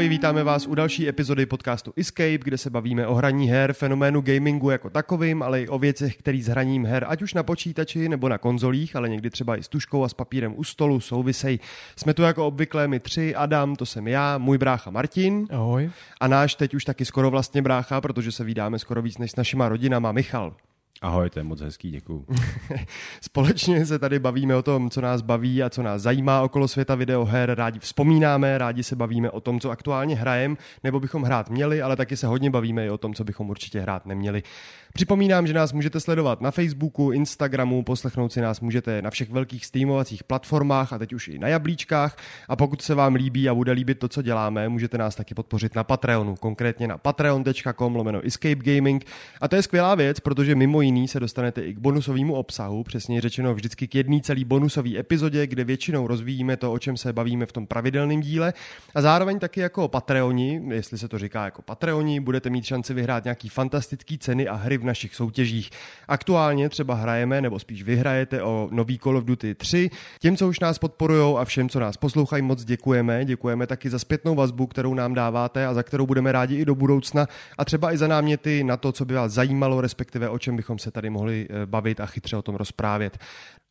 Ahoj, vítáme vás u další epizody podcastu Escape, kde se bavíme o hraní her, fenoménu gamingu jako takovým, ale i o věcech, který s hraním her, ať už na počítači nebo na konzolích, ale někdy třeba i s tuškou a s papírem u stolu souvisej. Jsme tu jako obvykle my tři, Adam, to jsem já, můj brácha Martin. Ahoj. A náš teď už taky skoro vlastně brácha, protože se vydáme skoro víc než s našima rodinama, Michal. Ahoj, to je moc hezký, děkuju. Společně se tady bavíme o tom, co nás baví a co nás zajímá okolo světa videoher. Rádi vzpomínáme, rádi se bavíme o tom, co aktuálně hrajeme, nebo bychom hrát měli, ale taky se hodně bavíme i o tom, co bychom určitě hrát neměli. Připomínám, že nás můžete sledovat na Facebooku, Instagramu, poslechnout si nás můžete na všech velkých streamovacích platformách a teď už i na jablíčkách. A pokud se vám líbí a bude líbit to, co děláme, můžete nás taky podpořit na Patreonu, konkrétně na patreon.com lomeno Escape Gaming. A to je skvělá věc, protože mimo jiný se dostanete i k bonusovému obsahu, přesně řečeno vždycky k jedné celý bonusové epizodě, kde většinou rozvíjíme to, o čem se bavíme v tom pravidelném díle. A zároveň taky jako Patreoni, jestli se to říká jako Patreoni, budete mít šanci vyhrát nějaký fantastický ceny a hry v našich soutěžích. Aktuálně třeba hrajeme, nebo spíš vyhrajete o nový Call of Duty 3. Těm, co už nás podporují a všem, co nás poslouchají, moc děkujeme. Děkujeme taky za zpětnou vazbu, kterou nám dáváte a za kterou budeme rádi i do budoucna a třeba i za náměty na to, co by vás zajímalo, respektive o čem bychom se tady mohli eh, bavit a chytře o tom rozprávět.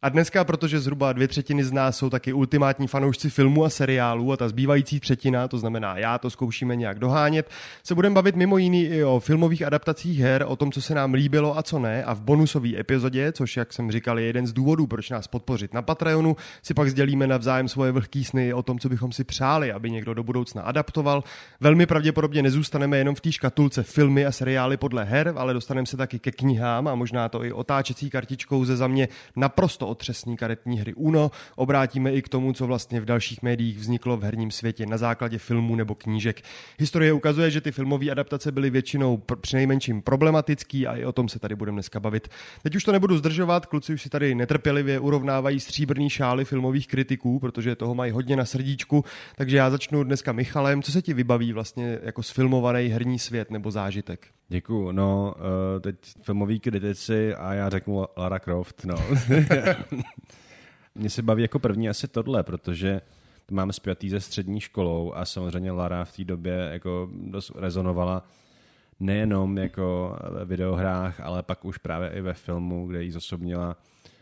A dneska, protože zhruba dvě třetiny z nás jsou taky ultimátní fanoušci filmů a seriálů a ta zbývající třetina, to znamená já, to zkoušíme nějak dohánět, se budeme bavit mimo jiný i o filmových adaptacích her, o tom, co se nám líbilo a co ne. A v bonusové epizodě, což jak jsem říkal, je jeden z důvodů, proč nás podpořit na Patreonu, si pak sdělíme navzájem svoje vlhký sny o tom, co bychom si přáli, aby někdo do budoucna adaptoval. Velmi pravděpodobně nezůstaneme jenom v té škatulce filmy a seriály podle her, ale dostaneme se taky ke knihám a možná to i otáčecí kartičkou ze za mě naprosto otřesní karetní hry Uno. Obrátíme i k tomu, co vlastně v dalších médiích vzniklo v herním světě na základě filmů nebo knížek. Historie ukazuje, že ty filmové adaptace byly většinou pr- přinejmenším problematický a i o tom se tady budeme dneska bavit. Teď už to nebudu zdržovat, kluci už si tady netrpělivě urovnávají stříbrný šály filmových kritiků, protože toho mají hodně na srdíčku, takže já začnu dneska Michalem. Co se ti vybaví vlastně jako sfilmovaný herní svět nebo zážitek? Děkuju. No, uh, teď filmoví kritici a já řeknu Lara Croft, no. Mně se baví jako první asi tohle, protože to mám zpětý ze střední školou a samozřejmě Lara v té době jako dost rezonovala nejenom jako ve videohrách, ale pak už právě i ve filmu, kde ji zosobnila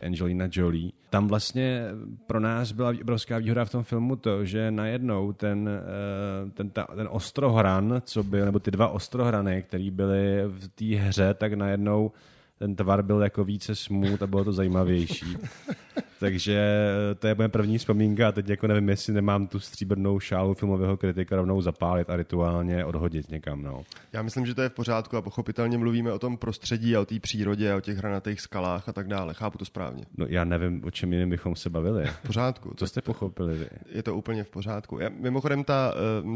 Angelina Jolie. Tam vlastně pro nás byla obrovská výhoda v tom filmu to, že najednou ten, eh, ten, ta, ten ostrohran, co byl, nebo ty dva ostrohrany, které byly v té hře, tak najednou ten tvar byl jako více smooth a bylo to zajímavější. Takže to je moje první vzpomínka a teď jako nevím, jestli nemám tu stříbrnou šálu filmového kritika rovnou zapálit a rituálně odhodit někam. No. Já myslím, že to je v pořádku a pochopitelně mluvíme o tom prostředí a o té přírodě a o těch hranatých skalách a tak dále. Chápu to správně. No já nevím, o čem jiným bychom se bavili. V pořádku. Co jste pochopili vy? Je to úplně v pořádku. Já, mimochodem, ta,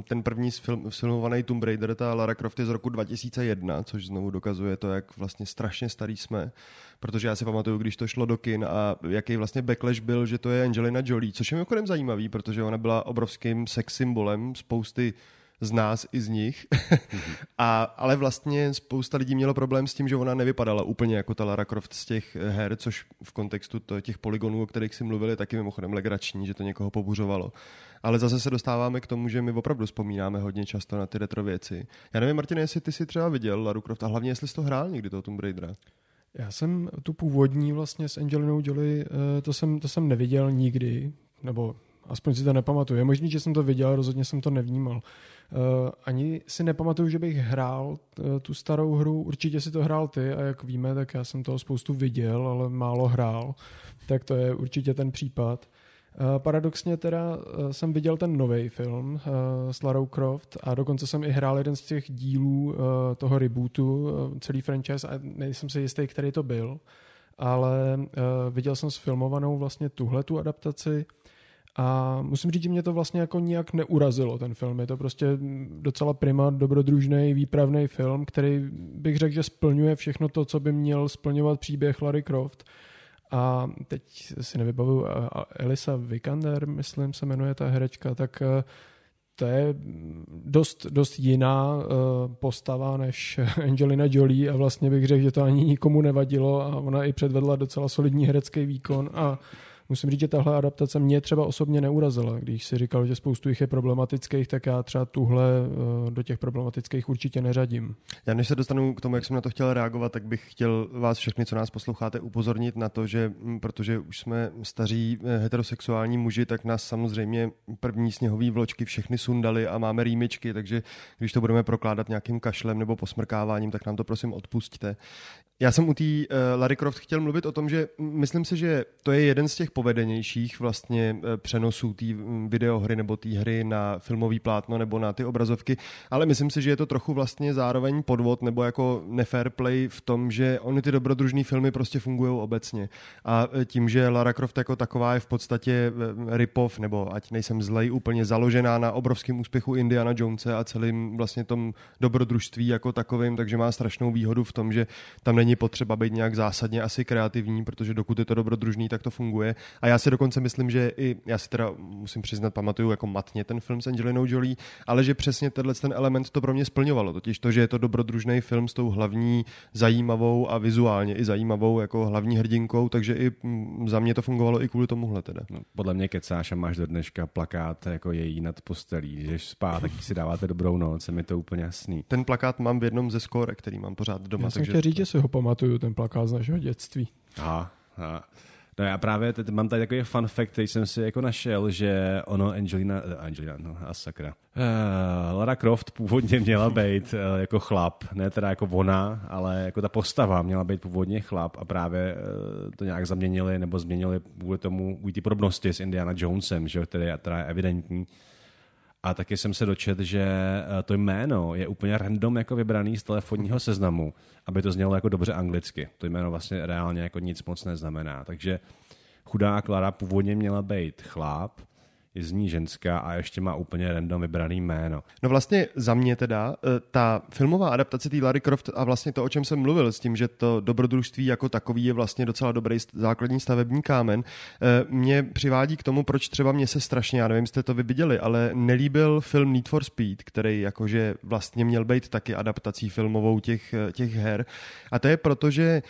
ten první film, filmovaný Tomb Raider, ta Lara Croft je z roku 2001, což znovu dokazuje to, jak vlastně strašně starý jsme. Protože já si pamatuju, když to šlo do kin a jaký vlastně backlash byl, že to je Angelina Jolie, což je mimochodem zajímavý, protože ona byla obrovským sex symbolem spousty z nás i z nich. a, ale vlastně spousta lidí mělo problém s tím, že ona nevypadala úplně jako ta Lara Croft z těch her, což v kontextu to, těch polygonů, o kterých si mluvili, taky mimochodem legrační, že to někoho pobuřovalo. Ale zase se dostáváme k tomu, že my opravdu vzpomínáme hodně často na ty retro věci. Já nevím, Martin, jestli ty si třeba viděl Lara Croft a hlavně jestli jsi to hrál někdy toho Tomb Raidera. Já jsem tu původní vlastně s Angelinou Jolie, to jsem, to jsem neviděl nikdy, nebo aspoň si to nepamatuju. Je možný, že jsem to viděl, rozhodně jsem to nevnímal. Ani si nepamatuju, že bych hrál tu starou hru, určitě si to hrál ty a jak víme, tak já jsem toho spoustu viděl, ale málo hrál, tak to je určitě ten případ. Paradoxně teda jsem viděl ten nový film s Larou Croft a dokonce jsem i hrál jeden z těch dílů toho rebootu, celý franchise a nejsem si jistý, který to byl, ale viděl jsem sfilmovanou vlastně tuhle tu adaptaci a musím říct, že mě to vlastně jako nijak neurazilo, ten film. Je to prostě docela prima, dobrodružný, výpravný film, který bych řekl, že splňuje všechno to, co by měl splňovat příběh Larry Croft. A teď si nevybavuju, Elisa Vikander, myslím, se jmenuje ta herečka, tak to je dost, dost jiná postava než Angelina Jolie a vlastně bych řekl, že to ani nikomu nevadilo a ona i předvedla docela solidní herecký výkon a musím říct, že tahle adaptace mě třeba osobně neurazila. Když si říkal, že spoustu jich je problematických, tak já třeba tuhle eh, do těch problematických určitě neřadím. Já než se dostanu k tomu, jak jsem na to chtěl reagovat, tak bych chtěl vás všechny, co nás posloucháte, upozornit na to, že mm, protože už jsme staří eh, heterosexuální muži, tak nás samozřejmě první sněhový vločky všechny sundali a máme rýmičky, takže když to budeme prokládat nějakým kašlem nebo posmrkáváním, tak nám to prosím odpustte. Já jsem u té uh, Larry Croft chtěl mluvit o tom, že myslím si, že to je jeden z těch povedenějších vlastně uh, přenosů té videohry nebo té hry na filmový plátno nebo na ty obrazovky, ale myslím si, že je to trochu vlastně zároveň podvod nebo jako nefair play v tom, že ony ty dobrodružné filmy prostě fungují obecně. A e, tím, že Lara Croft jako taková je v podstatě ripov, nebo ať nejsem zlej, úplně založená na obrovském úspěchu Indiana Jonese a celým vlastně tom dobrodružství jako takovým, takže má strašnou výhodu v tom, že tam není potřeba být nějak zásadně asi kreativní, protože dokud je to dobrodružný, tak to funguje. A já si dokonce myslím, že i, já si teda musím přiznat, pamatuju jako matně ten film s Angelinou Jolie, ale že přesně tenhle ten element to pro mě splňovalo. Totiž to, že je to dobrodružný film s tou hlavní zajímavou a vizuálně i zajímavou jako hlavní hrdinkou, takže i mm, za mě to fungovalo i kvůli tomuhle teda. No, podle mě kecáš a máš do dneška plakát jako její nad postelí, že spát, tak si dáváte dobrou noc, je mi to úplně jasný. Ten plakát mám v jednom ze skóre, který mám pořád doma. Já jsem takže... chtěl říct, že si ho pamatuju, ten plakát z našeho dětství. Aha, aha. No já právě teď mám tady takový fun fact, který jsem si jako našel, že ono Angelina, uh, Angelina, no a sakra. Uh, Lara Croft původně měla být uh, jako chlap, ne teda jako ona, ale jako ta postava měla být původně chlap a právě uh, to nějak zaměnili nebo změnili kvůli tomu, kvůli ty podobnosti s Indiana Jonesem, že tedy je teda evidentní. A taky jsem se dočet, že to jméno je úplně random jako vybraný z telefonního seznamu aby to znělo jako dobře anglicky. To jméno vlastně reálně jako nic moc neznamená. Takže chudá Klara původně měla být chlap, je z ní ženská a ještě má úplně random vybraný jméno. No vlastně za mě teda eh, ta filmová adaptace té Larry Croft a vlastně to, o čem jsem mluvil, s tím, že to dobrodružství jako takový je vlastně docela dobrý základní stavební kámen, eh, mě přivádí k tomu, proč třeba mě se strašně, já nevím, jste to vy viděli, ale nelíbil film Need for Speed, který jakože vlastně měl být taky adaptací filmovou těch, eh, těch her. A to je proto, že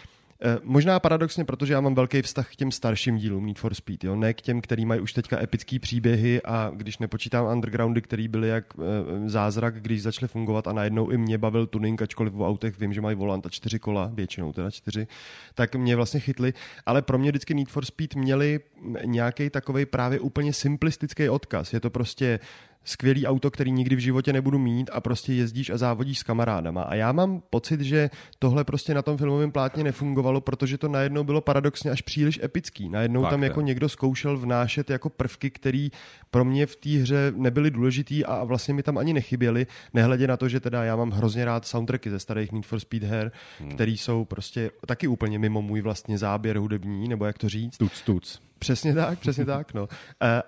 možná paradoxně, protože já mám velký vztah k těm starším dílům Need for Speed, jo? ne k těm, který mají už teďka epický příběhy a když nepočítám undergroundy, který byly jak e, zázrak, když začaly fungovat a najednou i mě bavil tuning, ačkoliv v autech vím, že mají volant a čtyři kola, většinou teda čtyři, tak mě vlastně chytli, ale pro mě vždycky Need for Speed měli nějaký takový právě úplně simplistický odkaz. Je to prostě skvělý auto, který nikdy v životě nebudu mít a prostě jezdíš a závodíš s kamarádama. A já mám pocit, že tohle prostě na tom filmovém plátně nefungovalo, protože to najednou bylo paradoxně až příliš epický. Najednou Fakt, tam jako někdo zkoušel vnášet jako prvky, které pro mě v té hře nebyly důležitý a vlastně mi tam ani nechyběly, nehledě na to, že teda já mám hrozně rád soundtracky ze starých Need for Speed her, hmm. který jsou prostě taky úplně mimo můj vlastně záběr hudební, nebo jak to říct. Tuc, tuc. Přesně tak, přesně tak. No.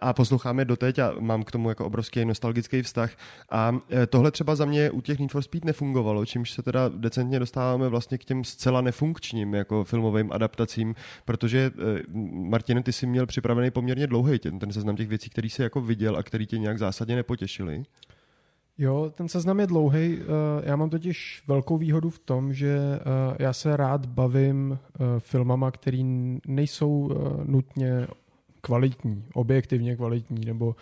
A posloucháme doteď a mám k tomu jako obrovský nostalgický vztah. A e, tohle třeba za mě u těch Need for Speed nefungovalo, čímž se teda decentně dostáváme vlastně k těm zcela nefunkčním jako filmovým adaptacím, protože e, Martin, ty jsi měl připravený poměrně dlouhý ten, ten seznam těch věcí, který jsi jako viděl a který tě nějak zásadně nepotěšili. Jo, ten seznam je dlouhý. Já mám totiž velkou výhodu v tom, že já se rád bavím filmama, které nejsou nutně kvalitní, objektivně kvalitní, nebo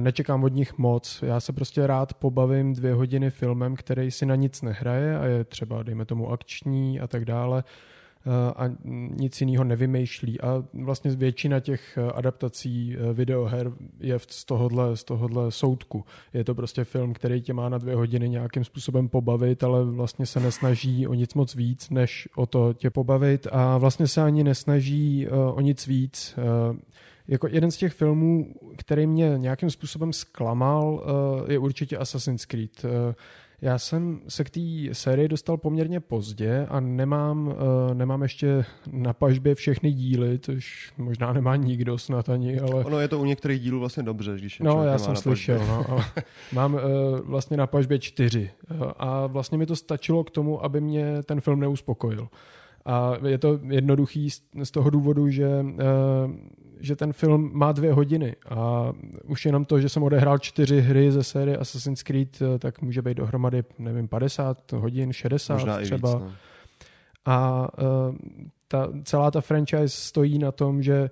nečekám od nich moc. Já se prostě rád pobavím dvě hodiny filmem, který si na nic nehraje a je třeba, dejme tomu, akční a tak dále Eh, a nic jiného nevymýšlí. A vlastně většina těch eh, adaptací eh, videoher je z tohohle, z tohohle soudku. Je to prostě film, který tě má na dvě hodiny nějakým způsobem pobavit, ale vlastně se nesnaží o nic moc víc, než o to tě pobavit a vlastně se ani nesnaží o nic víc. Jako jeden z těch filmů, který mě nějakým způsobem zklamal, je určitě Assassin's Creed. Já jsem se k té sérii dostal poměrně pozdě a nemám, uh, nemám ještě na pažbě všechny díly, což možná nemá nikdo snad ani, ale... Ono je to u některých dílů vlastně dobře, když je No, já jsem slyšel, no. mám uh, vlastně na pažbě čtyři uh, a vlastně mi to stačilo k tomu, aby mě ten film neuspokojil. A je to jednoduchý z toho důvodu, že že ten film má dvě hodiny a už jenom to, že jsem odehrál čtyři hry ze série Assassin's Creed, eh, tak může být dohromady, nevím, 50 hodin, 60 Možná třeba. I víc, no. A uh, ta, celá ta franchise stojí na tom, že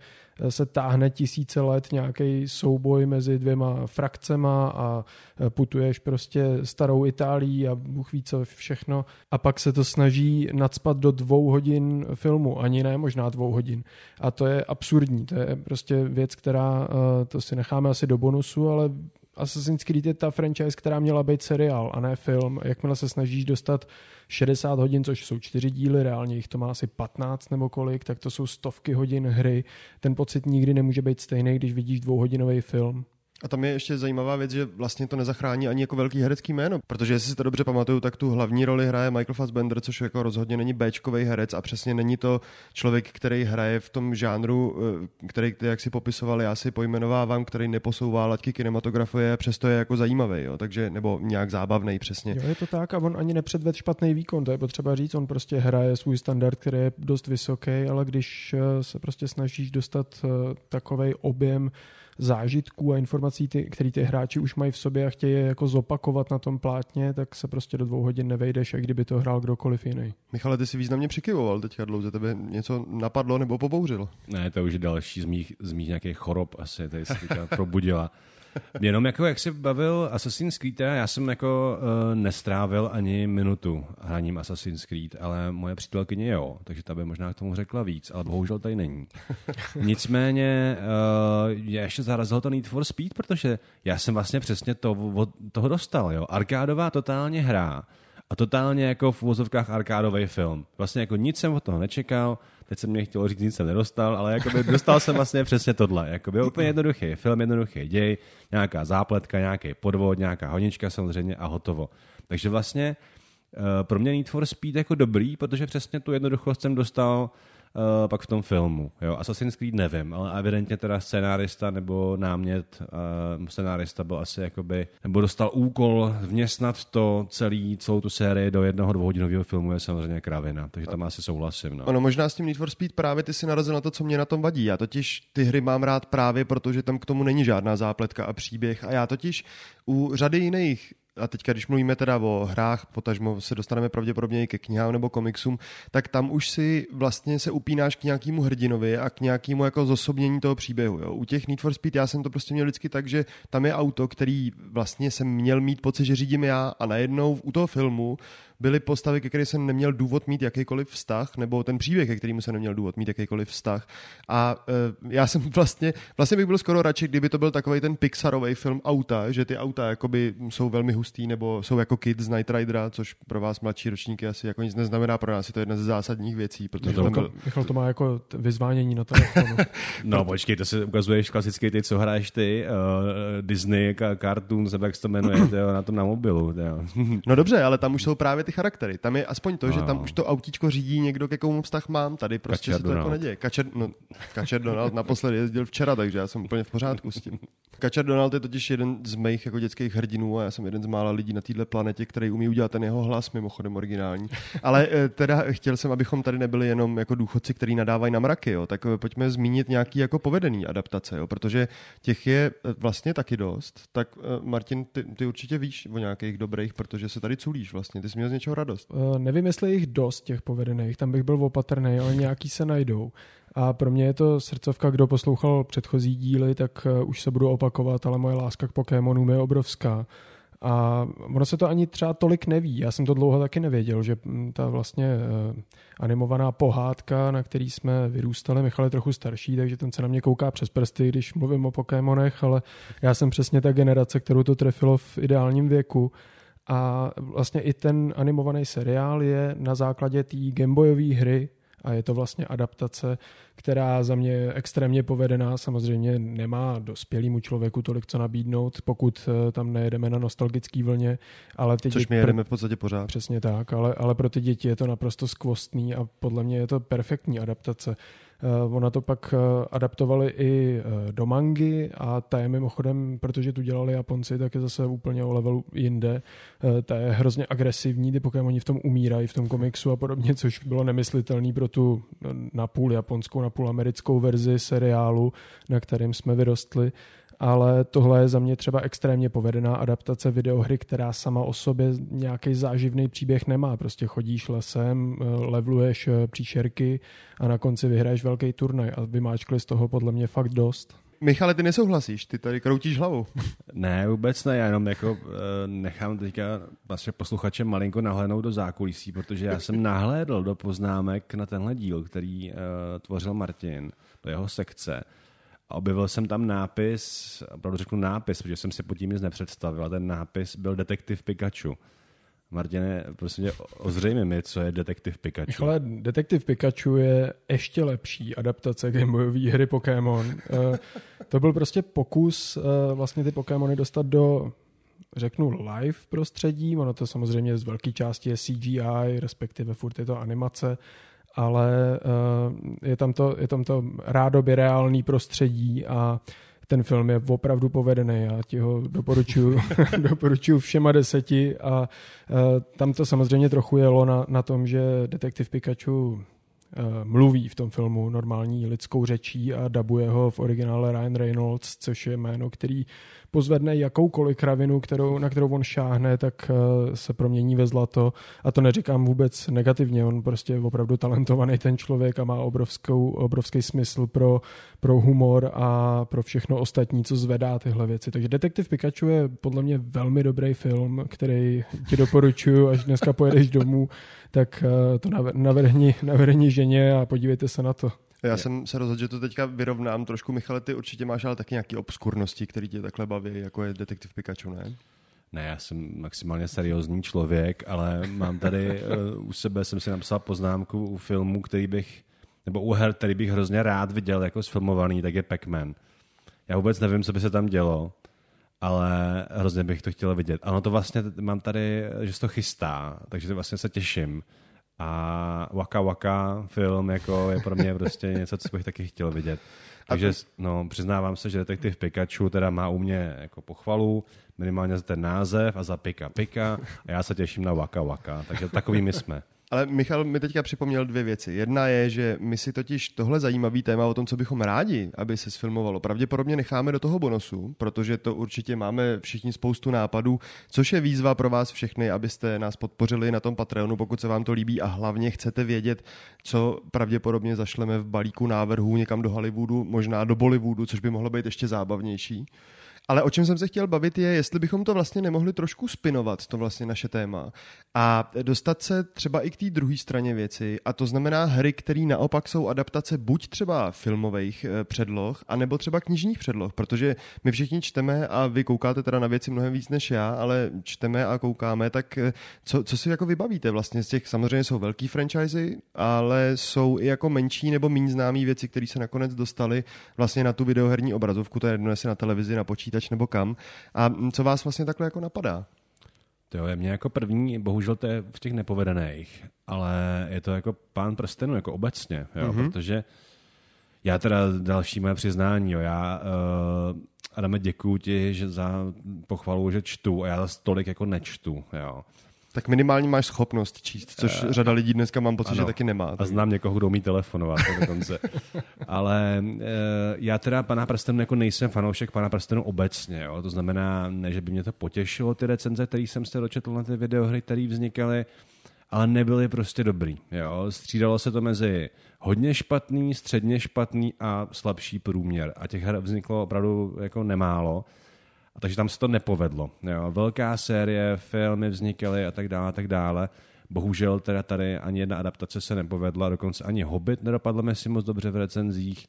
se táhne tisíce let nějaký souboj mezi dvěma frakcema a putuješ prostě starou Itálií a Bůh ví co všechno. A pak se to snaží nadspat do dvou hodin filmu, ani ne možná dvou hodin. A to je absurdní, to je prostě věc, která, eh, to si necháme asi do bonusu, ale Assassin's Creed je ta franchise, která měla být seriál a ne film. Jakmile se snažíš dostat 60 hodin, což jsou čtyři díly, reálně jich to má asi 15 nebo kolik, tak to jsou stovky hodin hry. Ten pocit nikdy nemůže být stejný, když vidíš dvouhodinový film. A tam je ještě zajímavá věc, že vlastně to nezachrání ani jako velký herecký jméno, protože jestli si to dobře pamatuju, tak tu hlavní roli hraje Michael Fassbender, což jako rozhodně není Bčkový herec a přesně není to člověk, který hraje v tom žánru, eh, který, jak si popisoval, já si pojmenovávám, který neposouvá laťky kinematografie, přesto je jako zajímavý, jo, takže nebo nějak zábavný přesně. Jo, je to tak a on ani nepředved špatný výkon, to je potřeba říct, on prostě hraje svůj standard, který je dost vysoký, ale když eh, se prostě snažíš dostat eh, takový objem zážitků a informací, ty, které ty hráči už mají v sobě a chtějí je jako zopakovat na tom plátně, tak se prostě do dvou hodin nevejdeš, jak kdyby to hrál kdokoliv jiný. Michale, ty si významně přikyvoval teďka dlouze, tebe něco napadlo nebo pobouřilo? Ne, to už je další z mých, z mých nějakých chorob asi, tady se probudila. Jenom jako jak se bavil Assassin's Creed, já jsem jako uh, nestrávil ani minutu hraním Assassin's Creed, ale moje přítelkyně jo, takže ta by možná k tomu řekla víc, ale bohužel tady není. Nicméně uh, je ještě zarazil to Need for Speed, protože já jsem vlastně přesně to, od toho dostal, jo. Arkádová totálně hra a totálně jako v uvozovkách arkádový film. Vlastně jako nic jsem od toho nečekal, teď jsem mě chtěl říct, nic jsem nedostal, ale jakoby dostal jsem vlastně přesně tohle. Jakoby úplně jednoduchý film, jednoduchý děj, nějaká zápletka, nějaký podvod, nějaká honička samozřejmě a hotovo. Takže vlastně uh, pro mě Need for Speed jako dobrý, protože přesně tu jednoduchost jsem dostal uh, pak v tom filmu. Jo, Assassin's Creed nevím, ale evidentně teda scénárista nebo námět, uh, scénárista byl asi jakoby, nebo dostal úkol vměstnat to celý, celou tu sérii do jednoho dvouhodinového filmu je samozřejmě kravina, takže tam asi souhlasím. No. Ono možná s tím Need for Speed právě ty si narazil na to, co mě na tom vadí. Já totiž ty hry mám rád právě, protože tam k tomu není žádná zápletka a příběh a já totiž u řady jiných a teďka, když mluvíme teda o hrách, potažmo se dostaneme pravděpodobně i ke knihám nebo komiksům, tak tam už si vlastně se upínáš k nějakému hrdinovi a k nějakému jako zosobnění toho příběhu. Jo. U těch Need for Speed já jsem to prostě měl vždycky tak, že tam je auto, který vlastně jsem měl mít pocit, že řídím já a najednou u toho filmu byly postavy, ke kterým jsem neměl důvod mít jakýkoliv vztah, nebo ten příběh, ke kterému jsem neměl důvod mít jakýkolight vztah. A uh, já jsem vlastně, vlastně bych byl skoro radši, kdyby to byl takový ten Pixarový film auta, že ty auta jakoby jsou velmi hustý, nebo jsou jako Kids Night Ridera, což pro vás mladší ročníky asi jako nic neznamená, pro nás je to jedna ze zásadních věcí. Protože no to, byl... Michal to má jako vyzvánění na telefonu. no počkej, to se ukazuješ klasicky ty, co hraješ ty, uh, Disney, Cartoons, jak se to jmenuje, na tom na mobilu. no dobře, ale tam už jsou právě ty charaktery. Tam je aspoň to, no. že tam už to autíčko řídí někdo, ke komu vztah mám. Tady prostě Kačer se to jako Donald. jako neděje. Kačer, no, Kačer Donald naposledy jezdil včera, takže já jsem úplně v pořádku s tím. Kačer Donald je totiž jeden z mých jako dětských hrdinů a já jsem jeden z mála lidí na této planetě, který umí udělat ten jeho hlas, mimochodem originální. Ale eh, teda chtěl jsem, abychom tady nebyli jenom jako důchodci, kteří nadávají na mraky, jo. tak eh, pojďme zmínit nějaký jako povedený adaptace, jo, protože těch je eh, vlastně taky dost. Tak Martin, ty, ty určitě víš o nějakých dobrých, protože se tady culíš vlastně. Ty jsi měl něčeho radost. Uh, nevím, jestli jich dost těch povedených, tam bych byl opatrný, ale nějaký se najdou. A pro mě je to srdcovka, kdo poslouchal předchozí díly, tak uh, už se budu opakovat, ale moje láska k Pokémonům je obrovská. A ono se to ani třeba tolik neví. Já jsem to dlouho taky nevěděl, že hm, ta vlastně uh, animovaná pohádka, na který jsme vyrůstali, Michal je trochu starší, takže ten se na mě kouká přes prsty, když mluvím o Pokémonech, ale já jsem přesně ta generace, kterou to trefilo v ideálním věku. A vlastně i ten animovaný seriál je na základě té Gameboyové hry a je to vlastně adaptace, která za mě je extrémně povedená. Samozřejmě nemá dospělému člověku tolik co nabídnout, pokud eh, tam nejedeme na nostalgický vlně. Ale ty Což my jedeme v podstatě pořád. Přesně tak, ale, ale pro ty děti je to naprosto skvostný a podle mě je to perfektní adaptace. Uh, ona to pak uh, adaptovali i uh, do mangy a ta je mimochodem, protože tu dělali Japonci, tak je zase úplně o level jinde. Ta je hrozně agresivní, ty Pokémoni v tom umírají, v tom komiksu a podobně, což bylo nemyslitelné pro tu napůl japonskou, napůl americkou verzi seriálu, na kterým jsme vyrostli ale tohle je za mě třeba extrémně povedená adaptace videohry, která sama o sobě nějaký záživný příběh nemá. Prostě chodíš lesem, eh, levluješ eh, příšerky a na konci vyhraješ velký turnaj a vymáčkli z toho podle mě fakt dost. Michale, ty nesouhlasíš, ty tady kroutíš hlavu. Ne, vůbec ne, já jenom jako uh, nechám teďka vaše posluchače malinko nahlédnout do zákulisí, protože já jsem nahlédl do poznámek na tenhle díl, který uh, tvořil Martin, do jeho sekce. A objevil jsem tam nápis, opravdu řeknu nápis, protože jsem si pod tím nic nepředstavil, a ten nápis byl Detektiv Pikachu. Martine, prosím tě, ozřejmi mi, co je Detektiv Pikachu. Ale Detektiv Pikachu je ještě lepší adaptace gameboyové hry Pokémon. Eh, to byl prostě pokus eh, vlastně ty Pokémony dostat do řeknu live prostředí, ono to samozřejmě z velké části je CGI, respektive furt je to animace, ale eh, je tam to, je tam to rádoby reálný prostředí a ten film je opravdu povedený, já ti ho doporučuji, doporučuji všema deseti a uh, tam to samozřejmě trochu jelo na, na tom, že detektiv Pikachu uh, mluví v tom filmu normální lidskou řečí a dabuje ho v originále Ryan Reynolds, což je jméno, který pozvedne jakoukoliv kravinu, kterou, na kterou on šáhne, tak uh, se promění ve zlato. A to neříkám vůbec negativně, on prostě je opravdu talentovaný ten člověk a má obrovskou, obrovský smysl pro, pro humor a pro všechno ostatní, co zvedá tyhle věci. Takže Detektiv Pikachu je podle mě velmi dobrý film, který ti doporučuji, až dneska pojedeš domů, tak uh, to navrhni, navrhni ženě a podívejte se na to. Já je. jsem se rozhodl, že to teďka vyrovnám trošku. Michale, ty určitě máš ale taky nějaké obskurnosti, které tě takhle baví, jako je Detektiv Pikachu, ne? Ne, já jsem maximálně seriózní člověk, ale mám tady uh, u sebe, jsem si napsal poznámku u filmu, který bych, nebo u her, který bych hrozně rád viděl jako sfilmovaný, tak je Pac-Man. Já vůbec nevím, co by se tam dělo, ale hrozně bych to chtěl vidět. Ano, to vlastně mám tady, že se to chystá, takže vlastně se těším. A Waka Waka film jako je pro mě prostě něco, co bych taky chtěl vidět. Takže no, přiznávám se, že detektiv Pikachu teda má u mě jako pochvalu, minimálně za ten název a za Pika Pika a já se těším na Waka Waka, takže takovými jsme. Ale Michal mi teďka připomněl dvě věci. Jedna je, že my si totiž tohle zajímavý téma o tom, co bychom rádi, aby se sfilmovalo, pravděpodobně necháme do toho bonusu, protože to určitě máme všichni spoustu nápadů, což je výzva pro vás všechny, abyste nás podpořili na tom Patreonu, pokud se vám to líbí a hlavně chcete vědět, co pravděpodobně zašleme v balíku návrhů někam do Hollywoodu, možná do Bollywoodu, což by mohlo být ještě zábavnější. Ale o čem jsem se chtěl bavit je, jestli bychom to vlastně nemohli trošku spinovat, to vlastně naše téma, a dostat se třeba i k té druhé straně věci, a to znamená hry, které naopak jsou adaptace buď třeba filmových eh, předloh, anebo třeba knižních předloh, protože my všichni čteme a vy koukáte teda na věci mnohem víc než já, ale čteme a koukáme, tak eh, co, co si jako vybavíte vlastně z těch, samozřejmě jsou velký franchisy, ale jsou i jako menší nebo méně známé věci, které se nakonec dostaly vlastně na tu videoherní obrazovku, to je jedno, na televizi, na počítači, počítač nebo kam. A co vás vlastně takhle jako napadá? To je mě jako první, bohužel to je v těch nepovedených, ale je to jako pán prstenů, jako obecně, jo, mm-hmm. protože já teda další moje přiznání, jo, já uh, Adame, děkuju ti že za pochvalu, že čtu a já zase tolik jako nečtu, jo. Tak minimálně máš schopnost číst, což uh, řada lidí dneska mám pocit, ano, že taky nemá. A znám někoho, kdo umí telefonovat dokonce. Ale uh, já teda pana Prstenu jako nejsem fanoušek pana Prstenu obecně. Jo? To znamená, ne, že by mě to potěšilo, ty recenze, které jsem se dočetl na ty videohry, které vznikaly, ale nebyly prostě dobrý. Jo? Střídalo se to mezi hodně špatný, středně špatný a slabší průměr. A těch her vzniklo opravdu jako nemálo. A takže tam se to nepovedlo. Jo. Velká série, filmy vznikaly a tak dále a tak dále. Bohužel teda tady ani jedna adaptace se nepovedla, dokonce ani Hobbit nedopadl mi si moc dobře v recenzích.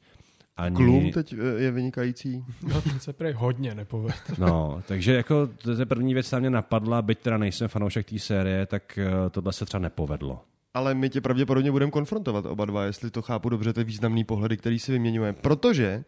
Ani... Klum teď eh, je vynikající. No, ten se prej hodně nepovedl. No, takže jako to je první věc, která mě napadla, byť teda nejsem fanoušek té série, tak eh, tohle se třeba nepovedlo ale my tě pravděpodobně budeme konfrontovat oba dva, jestli to chápu dobře, ty významný pohledy, který si vyměňujeme. Protože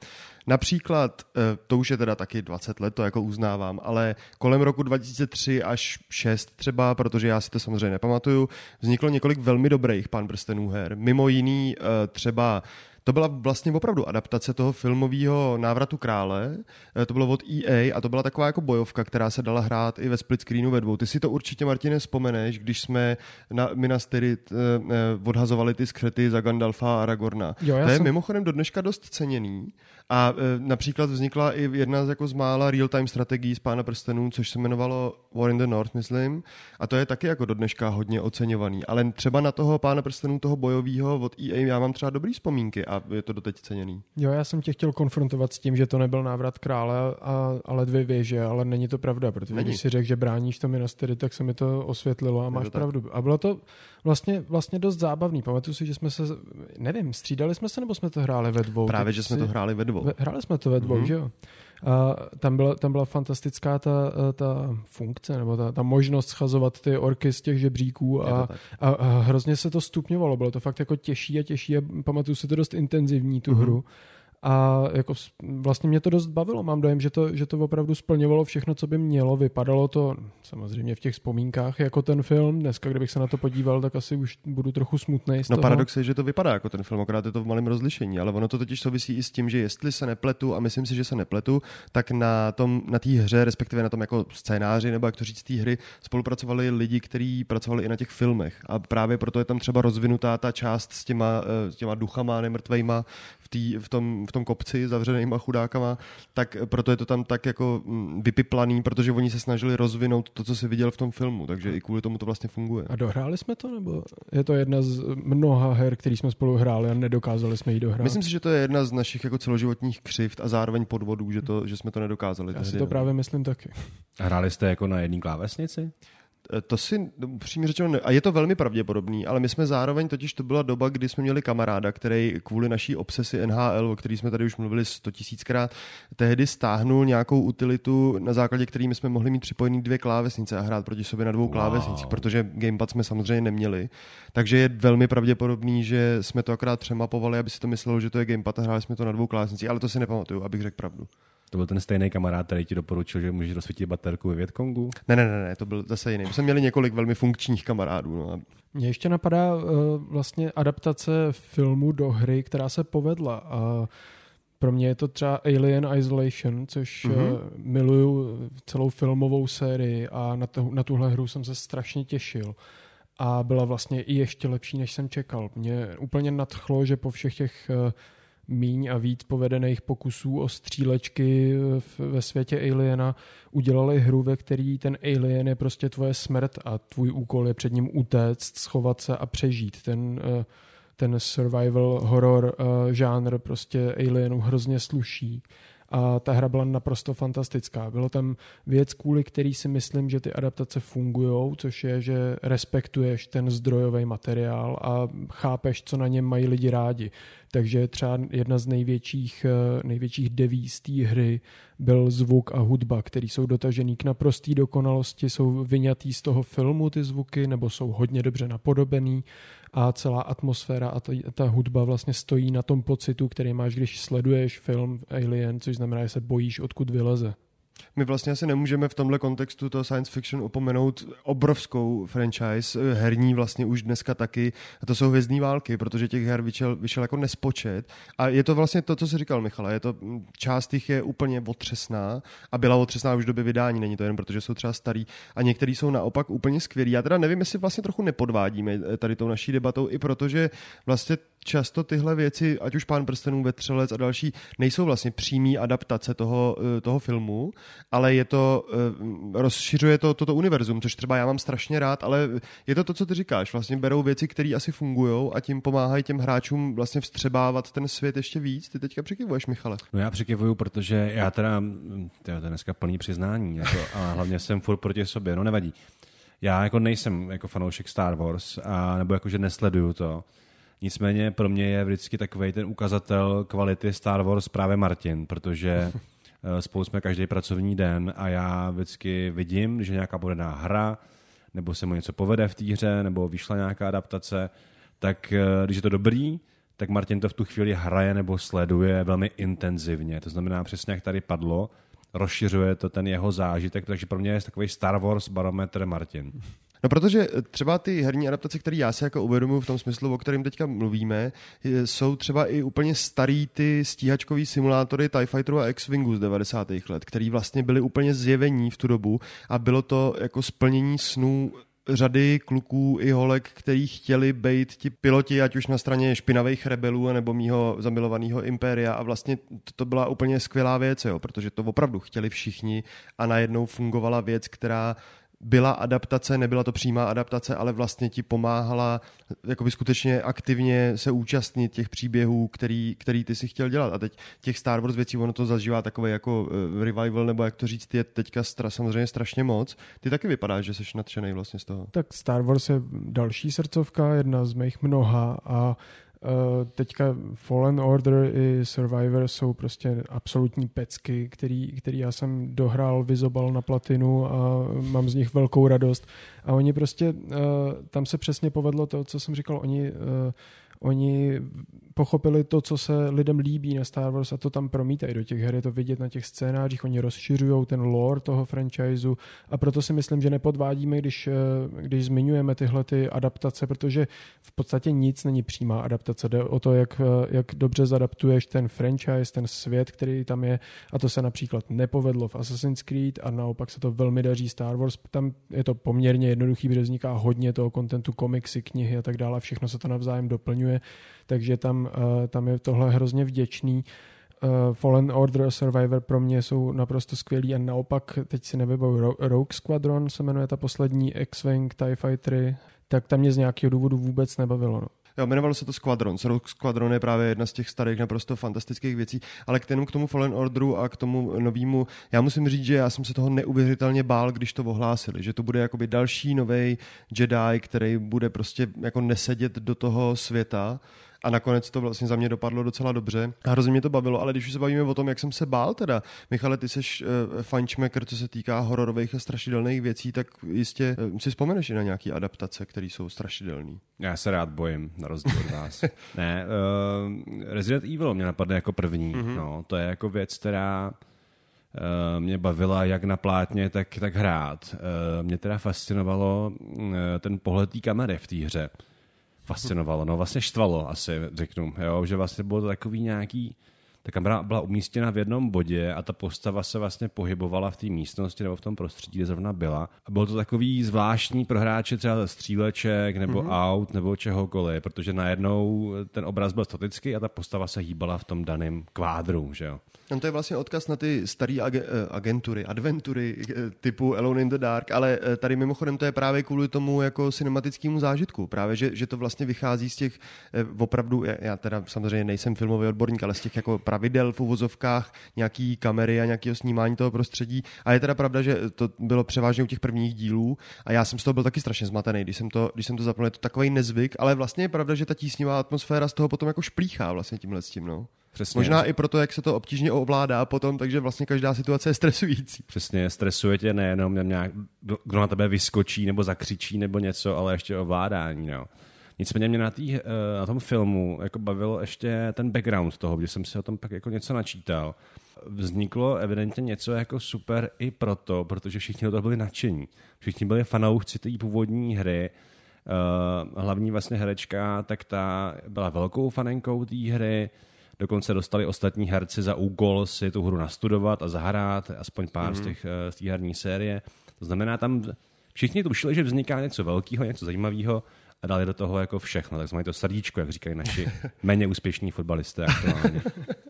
například, eh, to už je teda taky 20 let, to jako uznávám, ale kolem roku 2003 až 6 třeba, protože já si to samozřejmě nepamatuju, vzniklo několik velmi dobrých pan prstenů her. Mimo jiný eh, třeba To byla vlastně opravdu adaptace toho filmového návratu krále. Eh, to bylo od EA a to byla taková jako bojovka, která se dala hrát i ve split screenu ve dvou. Ty si to určitě, Martine, vzpomeneš, když jsme na Minas Tirith eh, eh, odhazovali ty skřety za Gandalfa a Aragorna. Jo, to je jsem- mimochodem do dneška dost ceněný. A například vznikla i jedna z, jako z mála real-time strategií z Pána prstenů, což se jmenovalo War in the North, myslím. A to je taky jako do dneška hodně oceňovaný. Ale třeba na toho Pána prstenů, toho bojového od EA, já mám třeba dobrý vzpomínky a je to doteď ceněný. Jo, já jsem tě chtěl konfrontovat s tím, že to nebyl návrat krále, a, ale dvě věže, ale není to pravda, protože Není. když si řekl, že bráníš to Minas Tirith, tak se mi to osvětlilo a máš pravdu. A bylo to vlastně, vlastně dost zábavný. Pamatuju si, že jsme se, nevím, střídali jsme se, nebo jsme to hráli ve dvou? Právě, že jsme si- to hráli ve dvou. Hráli jsme to ve dvou, Mhm. mm-hmm. že jo? A tam byla, tam byla fantastická ta, ta funkce, nebo ta, ta možnost schazovat ty orky z těch žebříků a, a, a hrozně se to stupňovalo. Bylo to fakt jako těžší a těžší a pamatuju si to dost intenzivní, tu Mhm. hru. A jako vlastně mě to dost bavilo. Mám dojem, že to, že to opravdu splňovalo všechno, co by mělo. Vypadalo to samozřejmě v těch vzpomínkách jako ten film. Dneska, kdybych se na to podíval, tak asi už budu trochu smutný z No toho. paradox je, že to vypadá jako ten film, akorát je to v malém rozlišení, ale ono to totiž souvisí i s tím, že jestli se nepletu, a myslím si, že se nepletu, tak na tom, na té hře, respektive na tom jako scénáři, nebo jak to říct, té hry, spolupracovali lidi, kteří pracovali i na těch filmech. A právě proto je tam třeba rozvinutá ta část s těma, eh, s těma duchama nemrtvejma v, tý, v, tom, v tom kopci zavřenýma chudákama, tak proto je to tam tak jako mm, vypiplaný, protože oni se snažili rozvinout to, co si viděl v tom filmu, takže i kvůli tomu to vlastně funguje. A dohráli jsme to, nebo je to jedna z mnoha her, který jsme spolu hráli a nedokázali jsme ji dohrát? Myslím si, že to je jedna z našich jako celoživotních křivt a zároveň podvodů, že, to, že jsme to nedokázali. Já si to no. právě myslím taky. A hráli jste jako na jedné klávesnici? E, To si upřímně řečeno, ne, a je to velmi pravděpodobný, ale my jsme zároveň, totiž to byla doba, kdy jsme měli kamaráda, který kvůli naší obsesi NHL, o který jsme tady už mluvili sto tisíckrát, tehdy stáhnul nějakou utilitu, na základě který my jsme mohli mít připojený dvě klávesnice a hrát proti sobě na dvou wow. klávesnicích, protože gamepad jsme samozřejmě neměli. Takže je velmi pravděpodobný, že jsme to akorát přemapovali, aby si to myslelo, že to je gamepad a hráli jsme to na dvou klávesnicích, ale to si nepamatuju, abych řekl pravdu. To byl ten stejný kamarád, který ti doporučil, že můžeš rozsvítit baterku ve Větkongu? Ne, ne, ne, ne, to byl zase jiný. My jsme měli několik velmi funkčních kamarádů. No. a Mně ještě napadá uh, vlastně adaptace filmu do hry, která se povedla. A pro mě je to třeba Alien Isolation, což Mhm. mm-hmm. uh, miluju celou filmovou sérii a na, to, na tuhle hru jsem se strašně těšil. A byla vlastně i ještě lepší, než jsem čekal. Mě úplně nadchlo, že po všech těch uh, míň a víc povedených pokusů o střílečky v, ve světě Aliena udělali hru, ve který ten Alien je prostě tvoje smrt a tvůj úkol je před ním utéct, schovat se a přežít. Ten, eh, ten survival horror eh, žánr prostě Alienu hrozně sluší. A ta hra byla naprosto fantastická. Bylo tam věc, kvůli který si myslím, že ty adaptace fungují, což je, že respektuješ ten zdrojový materiál a chápeš, co na něm mají lidi rádi. Takže třeba jedna z největších, eh, největších devíz té hry byl zvuk a hudba, který jsou dotažený k naprostý dokonalosti, jsou vyňatý z toho filmu ty zvuky, nebo jsou hodně dobře napodobený a celá atmosféra a ta, ta hudba vlastně stojí na tom pocitu, který máš, když sleduješ film Alien, což znamená, že se bojíš, odkud vyleze. My vlastně asi nemůžeme v tomhle kontextu toho science fiction opomenout obrovskou franchise, eh, herní vlastně už dneska taky, a to jsou hvězdní války, protože těch her vyšel, vyšel jako nespočet. A je to vlastně to, co jsi říkal, Michale, je to, mm, část jich je úplně otřesná a byla otřesná už v době vydání, není to jen protože jsou třeba starý a některý jsou naopak úplně skvělí. Já teda nevím, jestli vlastně trochu nepodvádíme eh, tady tou naší debatou, i protože vlastně často tyhle věci, ať už Pán prstenů, Vetřelec a další, nejsou vlastně přímý adaptace toho, eh, toho filmu, ale je to, eh, rozšiřuje to toto univerzum, což třeba já mám strašně rád, ale je to to, co ty říkáš, vlastně berou věci, které asi fungují a tím pomáhají těm hráčům vlastně vstřebávat ten svět ještě víc. Ty teďka přikivuješ, Michale. No já přikivuju, protože já teda, mm, tyjo, to je dneska plný přiznání, jako, a hlavně jsem furt proti sobě, no nevadí. Já jako nejsem jako fanoušek Star Wars, a, nebo jako, že nesleduju to. Nicméně pro mě je vždycky takový ten ukazatel kvality Star Wars právě Martin, protože eh, spolu jsme každý pracovní den a já vždycky vidím, že nějaká povedená hra, nebo se mu něco povede v té hře, nebo vyšla nějaká adaptace, tak eh, když je to dobrý, tak Martin to v tu chvíli hraje nebo sleduje velmi intenzivně. To znamená přesně, jak tady padlo, rozšiřuje to ten jeho zážitek, takže pro mě je takový Star Wars barometr Martin. No protože třeba ty herní adaptace, které já si jako uvědomuji v tom smyslu, o kterém teďka mluvíme, jsou třeba i úplně starý ty stíhačkový simulátory TIE Fighteru a X-Wingu z 90. let, který vlastně byly úplně zjevení v tu dobu a bylo to jako splnění snů řady kluků i holek, který chtěli být ti piloti, ať už na straně špinavých rebelů nebo mýho zamilovaného impéria a vlastně to byla úplně skvělá věc, jo, protože to opravdu chtěli všichni a najednou fungovala věc, která byla adaptace, nebyla to přímá adaptace, ale vlastně ti pomáhala jakoby skutečně aktivně se účastnit těch příběhů, který, který ty si chtěl dělat. A teď těch Star Wars věcí, ono to zažívá takové jako uh, revival, nebo jak to říct, je teďka stra, samozřejmě strašně moc. Ty taky vypadáš, že jsi nadšený vlastně z toho. Tak Star Wars je další srdcovka, jedna z mých mnoha a teďka Fallen Order i Survivor jsou prostě absolutní pecky, který, který já jsem dohrál, vyzobal na platinu a mám z nich velkou radost. A oni prostě, uh, tam se přesně povedlo to, co jsem říkal, oni uh, oni pochopili to, co se lidem líbí na Star Wars a to tam promítají do těch her, je to vidět na těch scénářích, oni rozšiřují ten lore toho franchiseu a proto si myslím, že nepodvádíme, když, eh, když zmiňujeme tyhle ty adaptace, protože v podstatě nic není přímá adaptace, jde o to, jak, eh, jak dobře zadaptuješ ten franchise, ten svět, který tam je a to se například nepovedlo v Assassin's Creed a naopak se to velmi daří Star Wars, tam je to poměrně jednoduchý, protože vzniká hodně toho kontentu, komiksy, knihy a tak dále, všechno se to navzájem doplňuje, takže tam, eh, tam je tohle hrozně vděčný. Uh, Fallen Order a Survivor pro mě jsou naprosto skvělí a naopak, teď si nevybavu, Rogue Squadron se jmenuje ta poslední X-Wing TIE Fightery, tak tam mě z nějakého důvodu vůbec nebavilo. No. Jo, jmenovalo se to Squadron. Rogue Squadron je právě jedna z těch starých naprosto fantastických věcí, ale k tomu, k tomu Fallen Orderu a k tomu novému, já musím říct, že já jsem se toho neuvěřitelně bál, když to ohlásili, že to bude jakoby další nový Jedi, který bude prostě jako nesedět do toho světa, a nakonec to vlastně za mě dopadlo docela dobře. A hrozně mě to bavilo, ale když už se bavíme o tom, jak jsem se bál teda, Michale, ty jsi uh, fajnšmekr, co se týká hororových a strašidelných věcí, tak jistě uh, si vzpomeneš i na nějaké adaptace, které jsou strašidelné. Já se rád bojím, na rozdíl od vás. ne, uh, Resident Evil mě napadne jako první. Mm-hmm. No, to je jako věc, která mě bavila jak na plátně, tak, tak hrát. Mě teda fascinovalo ten pohled té kamery v té hře fascinovalo, no vlastně štvalo asi, řeknu, jo, že vlastně bylo to takový nějaký, ta kamera byla umístěna v jednom bodě a ta postava se vlastně pohybovala v té místnosti nebo v tom prostředí, kde zrovna byla. A bylo to takový zvláštní pro hráče třeba stříleček nebo mm-hmm. aut nebo čehokoliv, protože najednou ten obraz byl statický a ta postava se hýbala v tom daném kvádru, že jo. No to je vlastně odkaz na ty staré ag- eh, agentury, adventury eh, typu Alone in the Dark, ale eh, tady mimochodem to je právě kvůli tomu jako cinematickému zážitku. Právě, že, že to vlastně vychází z těch opravdu, já teda samozřejmě nejsem filmový odborník, ale z těch jako pravidel v uvozovkách, nějaký kamery a nějakého snímání toho prostředí. A je teda pravda, že to bylo převážně u těch prvních dílů a já jsem z toho byl taky strašně zmatený, když jsem to, když jsem to zapnul. Je to takový nezvyk, ale vlastně je pravda, že ta tísnivá atmosféra z toho potom jako šplíchá vlastně tímhle s tím. No. Přesně. Možná i proto, jak se to obtížně ovládá potom, takže vlastně každá situace je stresující. Přesně, stresuje tě nejenom nějak, kdo na tebe vyskočí nebo zakřičí nebo něco, ale ještě ovládání. No. Nicméně mě na, tý, eh, na tom filmu jako bavilo ještě ten background toho, když jsem si o tom pak jako něco načítal. Vzniklo evidentně něco jako super i proto, protože všichni do toho byli nadšení. Všichni byli fanoušci té původní hry, Uh, hlavní vlastně herečka, tak ta byla velkou fanenkou té hry, Dokonce dostali ostatní herci za úkol si tu hru nastudovat a zahrát, aspoň pár mm-hmm. z, mhm. těch, eh, z té herní série. To znamená, tam všichni tušili, že vzniká něco velkého, něco zajímavého a dali do toho jako všechno. Tak mají to srdíčko, jak říkají naši méně úspěšní fotbalisté aktuálně.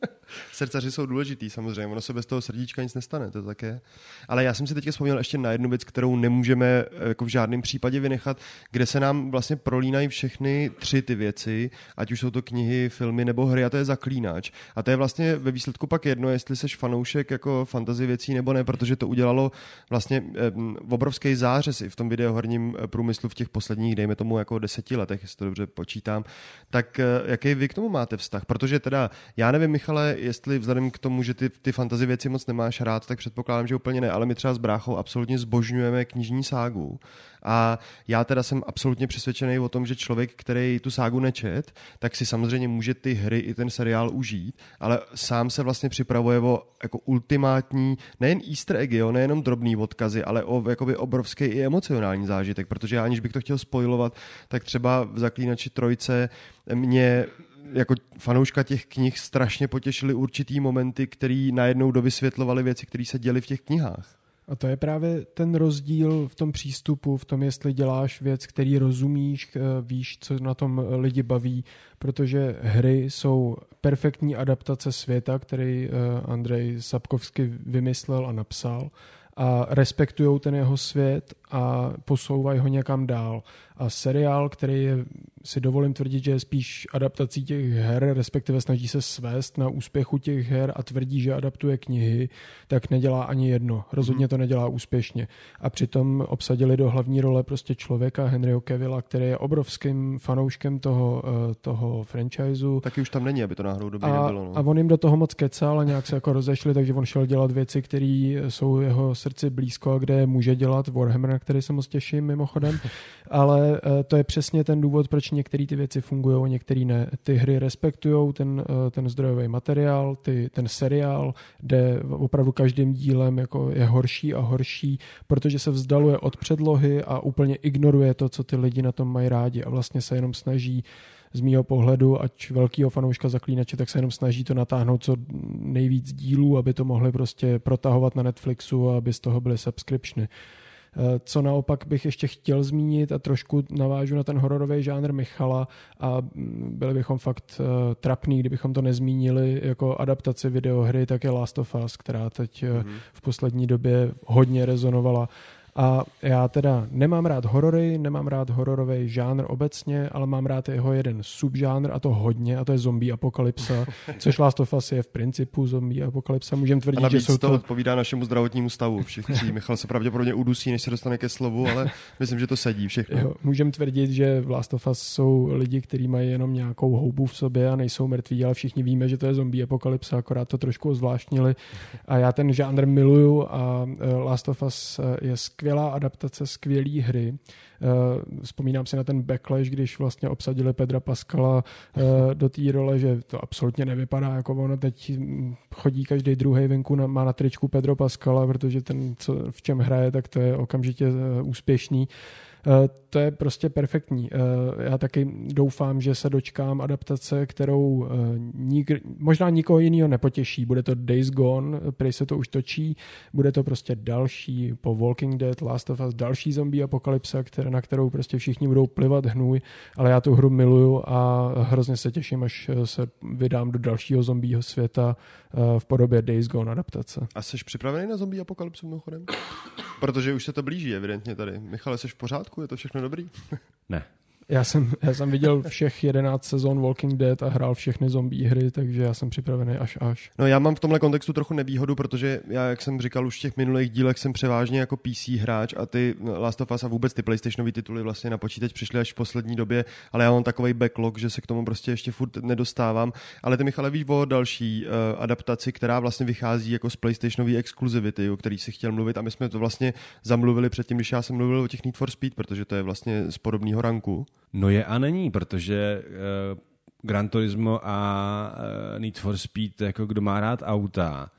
Srdcaři jsou důležitý samozřejmě, ono se bez toho srdíčka nic nestane, to tak je. Ale já jsem si teď vzpomněl ještě na jednu věc, kterou nemůžeme eh, jako v žádném případě vynechat, kde se nám vlastně prolínají všechny tři ty věci, ať už jsou to knihy, filmy nebo hry, a to je zaklínač. A to je vlastně ve výsledku pak jedno, jestli seš fanoušek jako fantasy věcí nebo ne, protože to udělalo vlastně eh, obrovský zářez i v tom videoherním eh, průmyslu v těch posledních, dejme tomu jako deseti letech, jestli to dobře počítám. Tak jaký vy k tomu máte vztah? Protože teda, já nevím, Michale, jestli vzhledem k tomu, že ty, ty fantasy věci moc nemáš rád, tak předpokládám, že úplně ne, ale my třeba s bráchou absolutně zbožňujeme knižní ságu. A já teda jsem absolutně přesvědčený o tom, že člověk, který tu ságu nečet, tak si samozřejmě může ty hry i ten seriál užít, ale sám se vlastně připravuje o jako ultimátní, nejen easter eggy, jo, nejenom drobný odkazy, ale o jakoby obrovský i emocionální zážitek, protože já aniž bych to chtěl spojovat, tak třeba v Zaklínači trojce mě jako fanouška těch knih strašně potěšily určitý momenty, které najednou dovysvětlovaly věci, které se děly v těch knihách. A to je právě ten rozdíl v tom přístupu, v tom, jestli děláš věc, který rozumíš, eh, víš, co na tom lidi baví, protože hry jsou perfektní adaptace světa, který eh, Andrej Sapkovsky vymyslel a napsal a respektují ten jeho svět a posouvají ho někam dál. A seriál, který je, si dovolím tvrdit, že je spíš adaptací těch her, respektive snaží se svést na úspěchu těch her a tvrdí, že adaptuje knihy, tak nedělá ani jedno. Rozhodně to nedělá úspěšně. A přitom obsadili do hlavní role prostě člověka Henryho Kevilla, který je obrovským fanouškem toho, eh, toho franchiseu. Taky už tam není, aby to náhodou dobrý a, nebylo. No. A on jim do toho moc kecal a nějak se jako rozešli, takže on šel dělat věci, které jsou jeho srdci blízko a kde může dělat Warhammer, který se moc těším mimochodem, ale eh, to je přesně ten důvod, proč některé ty věci fungují některé ne. Ty hry respektují ten, eh, ten zdrojový materiál, ty, ten seriál, kde opravdu každým dílem jako je horší a horší, protože se vzdaluje od předlohy a úplně ignoruje to, co ty lidi na tom mají rádi a vlastně se jenom snaží z mýho pohledu, ať velkýho fanouška zaklínače, tak se jenom snaží to natáhnout co nejvíc dílů, aby to mohli prostě protahovat na Netflixu a aby z toho byly subscriptiony. Eh, co naopak bych ještě chtěl zmínit a trošku navážu na ten hororový žánr Michala a mm, byli bychom fakt uh, trapný, kdybychom to nezmínili jako adaptaci videohry, tak je Last of Us, která teď mm-hmm. v poslední době hodně rezonovala a já teda nemám rád horory, nemám rád hororový žánr obecně, ale mám rád jeho jeden subžánr a to hodně a to je zombie apokalypsa, což Last of Us je v principu zombie apokalypsa. Můžeme tvrdit, a že jsou to... to odpovídá našemu zdravotnímu stavu. Všichni, Michal se pravděpodobně udusí, než se dostane ke slovu, ale myslím, že to sedí všechno. můžeme tvrdit, že v Last of Us jsou lidi, kteří mají jenom nějakou houbu v sobě a nejsou mrtví, ale všichni víme, že to je zombie apokalypsa, akorát to trošku zvláštnili. A já ten žánr miluju a e, Last of Us e, je skvělá adaptace skvělé hry. Eh, vzpomínám si na ten backlash, když vlastně obsadili Pedra Pascala eh, do té role, že to absolutně nevypadá jako ono teď chodí každý druhý venku, má na tričku Pedro Pascala, protože ten, co v čem hraje, tak to je okamžitě eh, úspěšný. Eh, to je prostě perfektní. Eh, já taky doufám, že se dočkám adaptace, kterou eh, nik, možná nikoho jiného nepotěší. Bude to Days Gone, prej se to už točí, bude to prostě další po Walking Dead, Last of Us, další zombie apokalypsa, které, na kterou prostě všichni budou plivat hnůj, ale já tu hru miluju a hrozně se těším, až se vydám do dalšího zombího světa v podobě Days Gone adaptace. A jsi připravený na zombie apokalypsu mimochodem? Protože už se to blíží evidentně tady. Michale, jsi v pořádku? Je to všechno dobrý? ne. Já jsem, já jsem viděl všech 11 sezon Walking Dead a hrál všechny zombie hry, takže já jsem připravený až až. No já mám v tomhle kontextu trochu nevýhodu, protože já, jak jsem říkal už v těch minulých dílech, jsem převážně jako PC hráč a ty Last of Us a vůbec ty PlayStationové tituly vlastně na počítač přišly až v poslední době, ale já mám takový backlog, že se k tomu prostě ještě furt nedostávám. Ale ty Michale víš o další uh, adaptaci, která vlastně vychází jako z PlayStationové exkluzivity, o který si chtěl mluvit a my jsme to vlastně zamluvili předtím, když já jsem mluvil o těch Need for Speed, protože to je vlastně z podobného ranku. No je a není, protože uh, Gran Turismo a uh, Need for Speed, jako kdo má rád auta,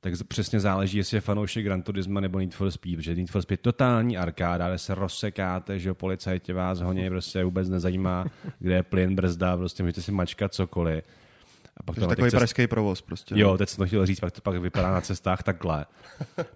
tak přesně záleží, jestli je fanoušek Gran Turismo nebo Need for Speed, protože Need for Speed je totální arkáda, kde se rozsekáte, že policajti vás honí, prostě vůbec nezajímá, kde je plyn, brzda, prostě můžete si mačkat cokoliv. A pak to takový cest... pražský provoz prostě. Jo, teď jsem to chtěl říct, pak to pak vypadá na cestách takhle.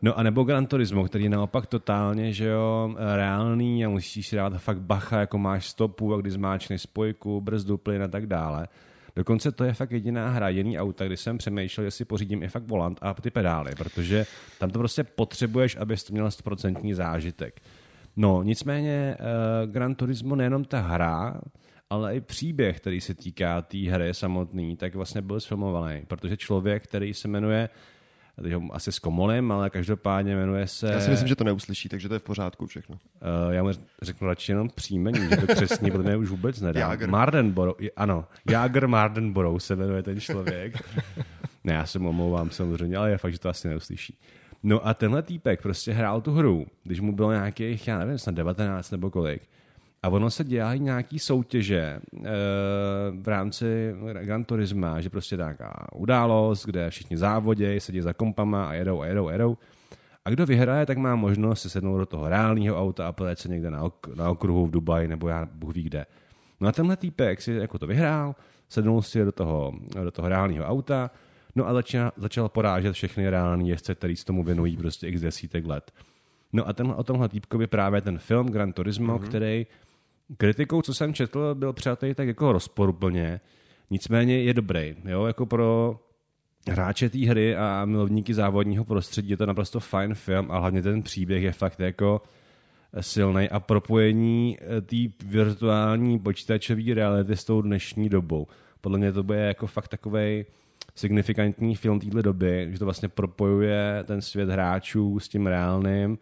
No a nebo Gran Turismo, který je naopak totálně, že jo, reálný a musíš si dát fakt bacha, jako máš stopu a když zmáčneš spojku, brzdu, plyn a tak dále. Dokonce to je fakt jediná hra, jediný auta, kdy jsem přemýšlel, jestli pořídím i fakt volant a ty pedály, protože tam to prostě potřebuješ, abys to měl 100% zážitek. No, nicméně uh, Gran Turismo nejenom ta hra, ale i příběh, který se týká té tý hry samotný, tak vlastně byl sfilmovaný, protože člověk, který se jmenuje teď ho asi zkomolím, ale každopádně jmenuje se... Já si myslím, že to neuslyší, takže to je v pořádku všechno. Uh, já mu řeknu radši jenom příjmení, že to křesní, protože už vůbec nedá. Jager. Mardenborough, ano, Jager Mardenborough se jmenuje ten člověk. Ne, já se mu omlouvám samozřejmě, ale je fakt, že to asi neuslyší. No a tenhle týpek prostě hrál tu hru, když mu bylo nějakých, já nevím, snad 19 nebo kolik. A ono se dělají nějaký soutěže e, v rámci Gran Turisma, že prostě nějaká událost, kde všichni závodě, sedí za kompama a jedou a jedou a jedou. A kdo vyhraje, tak má možnost si sednout do toho reálného auta a pojet se někde na, ok- na okruhu v Dubaji nebo já Bůh ví kde. No a tenhle týpek si jako to vyhrál, sednul si do toho, do toho reálného auta, no a začal, začal porážet všechny reální jezdce, který se tomu věnují prostě x desítek let. No a tenhle, o tomhle týpkovi právě ten film Gran Turismo, mm-hmm. který kritikou, co jsem četl, byl přijatý tak jako rozporuplně, nicméně je dobrý, jo, jako pro hráče té hry a milovníky závodního prostředí je to naprosto fajn film a hlavně ten příběh je fakt jako silný a propojení eh, té virtuální počítačové reality s tou dnešní dobou. Podle mě to bude jako fakt takový signifikantní film téhle doby, že to vlastně propojuje ten svět hráčů s tím reálným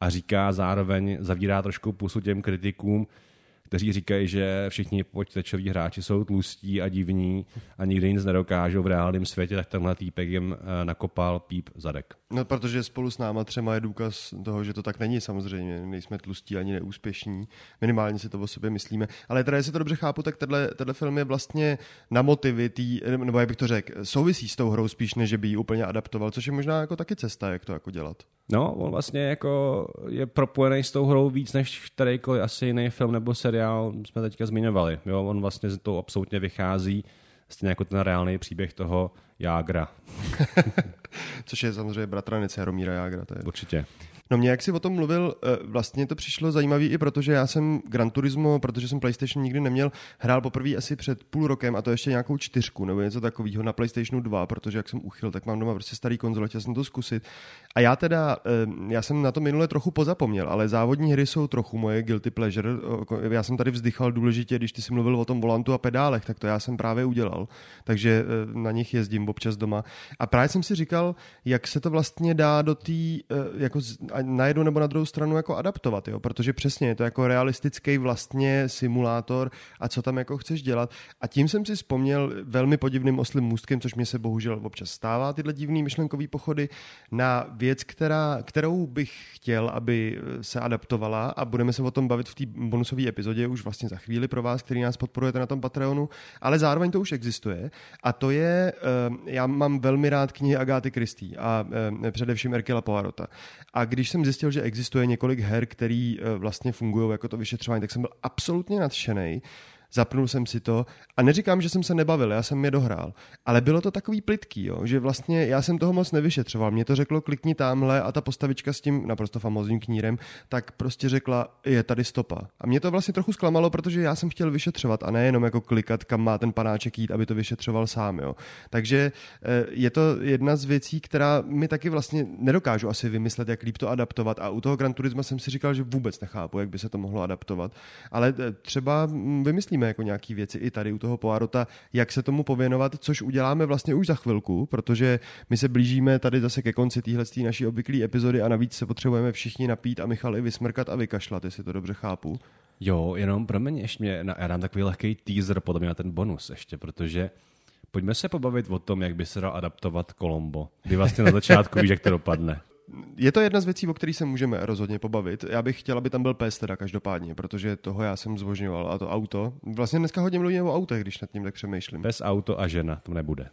a říká zároveň, zavírá trošku pusu těm kritikům, kteří říkají, že všichni počítačoví hráči jsou tlustí a divní a nikdy nic nedokážou v reálném světě, tak tenhle týpek jim eh, nakopal píp zadek. No, protože spolu s náma třema je důkaz toho, že to tak není samozřejmě. Nejsme tlustí ani neúspěšní. Minimálně si to o sobě myslíme. Ale teda, jestli to dobře chápu, tak tenhle, tenhle film je vlastně na motivy tý, nebo jak bych to řekl, souvisí s tou hrou spíš, než by ji úplně adaptoval, což je možná jako taky cesta, jak to jako dělat. No, on vlastně jako je propojený s tou hrou víc než kterýkoliv asi jiný film nebo seriál jsme teďka zmiňovali. Jo, on vlastně z toho absolutně vychází, stejně jako ten reálný příběh toho Jágra. Což je samozřejmě bratranec Jaromíra Jágra. To je. Určitě. No mě, jak jsi o tom mluvil, eh, vlastně to přišlo zajímavý i protože já jsem Gran Turismo, protože jsem PlayStation nikdy neměl, hrál poprvé asi před půl rokem a to ještě nějakou čtyřku nebo něco takového na PlayStationu 2, protože jak jsem uchyl, tak mám doma prostě starý konzole, chtěl jsem to zkusit. A já teda, eh, já jsem na to minule trochu pozapomněl, ale závodní hry jsou trochu moje guilty pleasure. Já jsem tady vzdychal důležitě, když ty jsi mluvil o tom volantu a pedálech, tak to já jsem právě udělal. Takže eh, na nich jezdím občas doma. A právě jsem si říkal, jak se to vlastně dá do té, jako na jednu nebo na druhou stranu jako adaptovat, jo? protože přesně je to jako realistický vlastně simulátor a co tam jako chceš dělat. A tím jsem si vzpomněl velmi podivným oslým můstkem, což mě se bohužel občas stává, tyhle divný myšlenkové pochody, na věc, která, kterou bych chtěl, aby se adaptovala a budeme se o tom bavit v té bonusové epizodě už vlastně za chvíli pro vás, který nás podporujete na tom Patreonu, ale zároveň to už existuje a to je, eh, já mám velmi rád knihy Agáty Kristý a eh, především Erkila Poirota. A když jsem zjistil, že existuje několik her, které eh, vlastně fungují jako to vyšetřování, tak jsem byl absolutně nadšený zapnul jsem si to. A neříkám, že jsem se nebavil, já jsem je dohrál, ale bylo to takový plitký, jo, že vlastně já jsem toho moc nevyšetřoval, mě to řeklo klikni tamhle a ta postavička s tím naprosto famózním knírem, tak prostě řekla, je tady stopa. A mě to vlastně trochu zklamalo, protože já jsem chtěl vyšetřovat a nejenom jako klikat, kam má ten panáček jít, aby to vyšetřoval sám, jo. Takže eh, je to jedna z věcí, která mi taky vlastně nedokážu asi vymyslet, jak líp to adaptovat. A u toho Gran Turisma jsem si říkal, že vůbec nechápu, jak by se to mohlo adaptovat, ale eh, třeba mm, vymyslíme jako nějaký věci i tady u toho Poirota, jak se tomu pověnovat, což uděláme vlastně už za chvilku, protože my se blížíme tady zase ke konci téhle naší obvyklé epizody a navíc se potřebujeme všichni napít a Michal i vysmrkat a vykašlat, jestli to dobře chápu. Jo, jenom pro mě ještě já dám takový lehký teaser podle mě na ten bonus ještě, protože pojďme se pobavit o tom, jak by se dal adaptovat Kolombo. Kdy vlastně na začátku víš, jak to dopadne je to jedna z věcí, o kterých se můžeme rozhodně pobavit. Já bych chtěl, aby tam byl pes teda každopádně, protože toho já jsem zvožňoval a to auto. Vlastně dneska hodně mluvíme o autech, když nad tím tak přemýšlím. Pes, auto a žena, to nebude.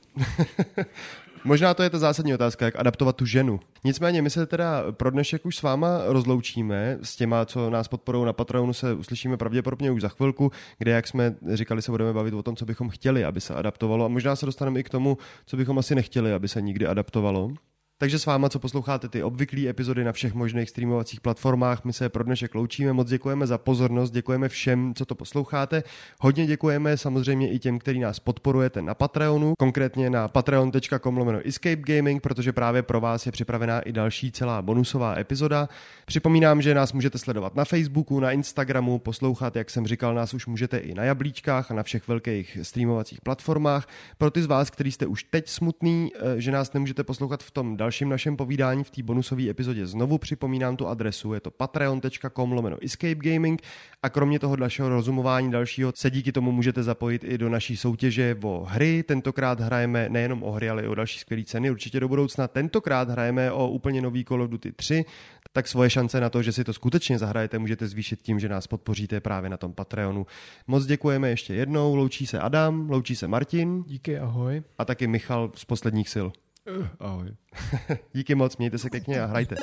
Možná to je ta zásadní otázka, jak adaptovat tu ženu. Nicméně my se teda pro dnešek už s váma rozloučíme. S těma, co nás podporují na Patreonu, se uslyšíme pravděpodobně už za chvilku, kde, jak jsme říkali, se budeme bavit o tom, co bychom chtěli, aby se adaptovalo. A možná se dostaneme i k tomu, co bychom asi nechtěli, aby se nikdy adaptovalo. Takže s váma, co posloucháte ty obvyklé epizody na všech možných streamovacích platformách, my se pro dnešek loučíme. Moc děkujeme za pozornost, děkujeme všem, co to posloucháte. Hodně děkujeme samozřejmě i těm, kteří nás podporujete na Patreonu, konkrétně na patreon.com lomeno Escape Gaming, protože právě pro vás je připravená i další celá bonusová epizoda. Připomínám, že nás můžete sledovat na Facebooku, na Instagramu, poslouchat, jak jsem říkal, nás už můžete i na jablíčkách a na všech velkých streamovacích platformách. Pro ty z vás, kteří jste už teď smutný, eh, že nás nemůžete poslouchat v tom dalším dalším našem povídání v té bonusové epizodě. Znovu připomínám tu adresu, je to patreon.com lomeno Escape Gaming a kromě toho dalšího rozumování dalšího se díky tomu můžete zapojit i do naší soutěže o hry. Tentokrát hrajeme nejenom o hry, ale i o další skvělé ceny. Určitě do budoucna tentokrát hrajeme o úplně nový Call of Duty 3, tak svoje šance na to, že si to skutečně zahrajete, můžete zvýšit tím, že nás podpoříte právě na tom Patreonu. Moc děkujeme ještě jednou, loučí se Adam, loučí se Martin. Díky, ahoj. A taky Michal z posledních sil. Ahoj. Díky moc, mějte se pěkně a hrajte.